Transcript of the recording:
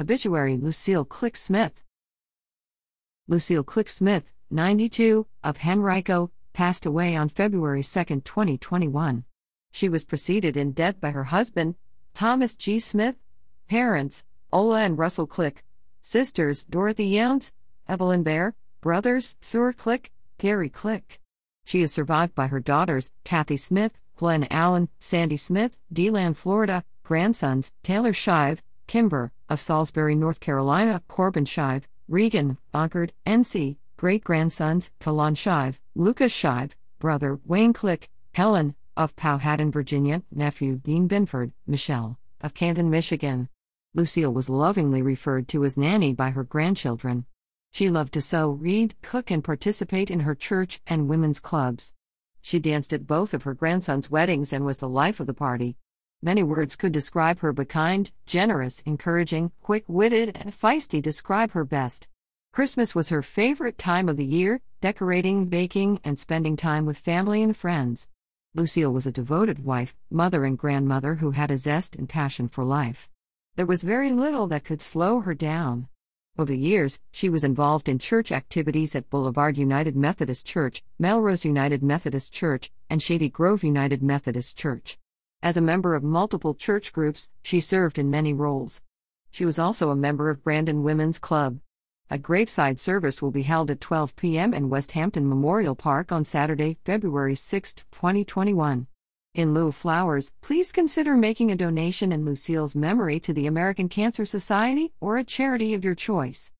Obituary Lucille Click Smith. Lucille Click Smith, 92, of Henrico, passed away on February 2, 2021. She was preceded in death by her husband, Thomas G. Smith, parents, Ola and Russell Click, sisters, Dorothy Younts, Evelyn Bear, brothers, Thur Click, Gary Click. She is survived by her daughters, Kathy Smith, Glen Allen, Sandy Smith, DeLand, Florida, grandsons, Taylor Shive, Kimber, of Salisbury, North Carolina, Corbin Shive, Regan, Bonkard, NC, great grandsons, Kalon Shive, Lucas Shive, brother, Wayne Click, Helen, of Powhatan, Virginia, nephew, Dean Binford, Michelle, of Canton, Michigan. Lucille was lovingly referred to as Nanny by her grandchildren. She loved to sew, read, cook, and participate in her church and women's clubs. She danced at both of her grandsons' weddings and was the life of the party. Many words could describe her, but kind, generous, encouraging, quick witted, and feisty describe her best. Christmas was her favorite time of the year, decorating, baking, and spending time with family and friends. Lucille was a devoted wife, mother, and grandmother who had a zest and passion for life. There was very little that could slow her down. Over the years, she was involved in church activities at Boulevard United Methodist Church, Melrose United Methodist Church, and Shady Grove United Methodist Church. As a member of multiple church groups, she served in many roles. She was also a member of Brandon Women's Club. A graveside service will be held at 12 p.m. in Westhampton Memorial Park on Saturday, February 6, 2021. In lieu of flowers, please consider making a donation in Lucille's memory to the American Cancer Society or a charity of your choice.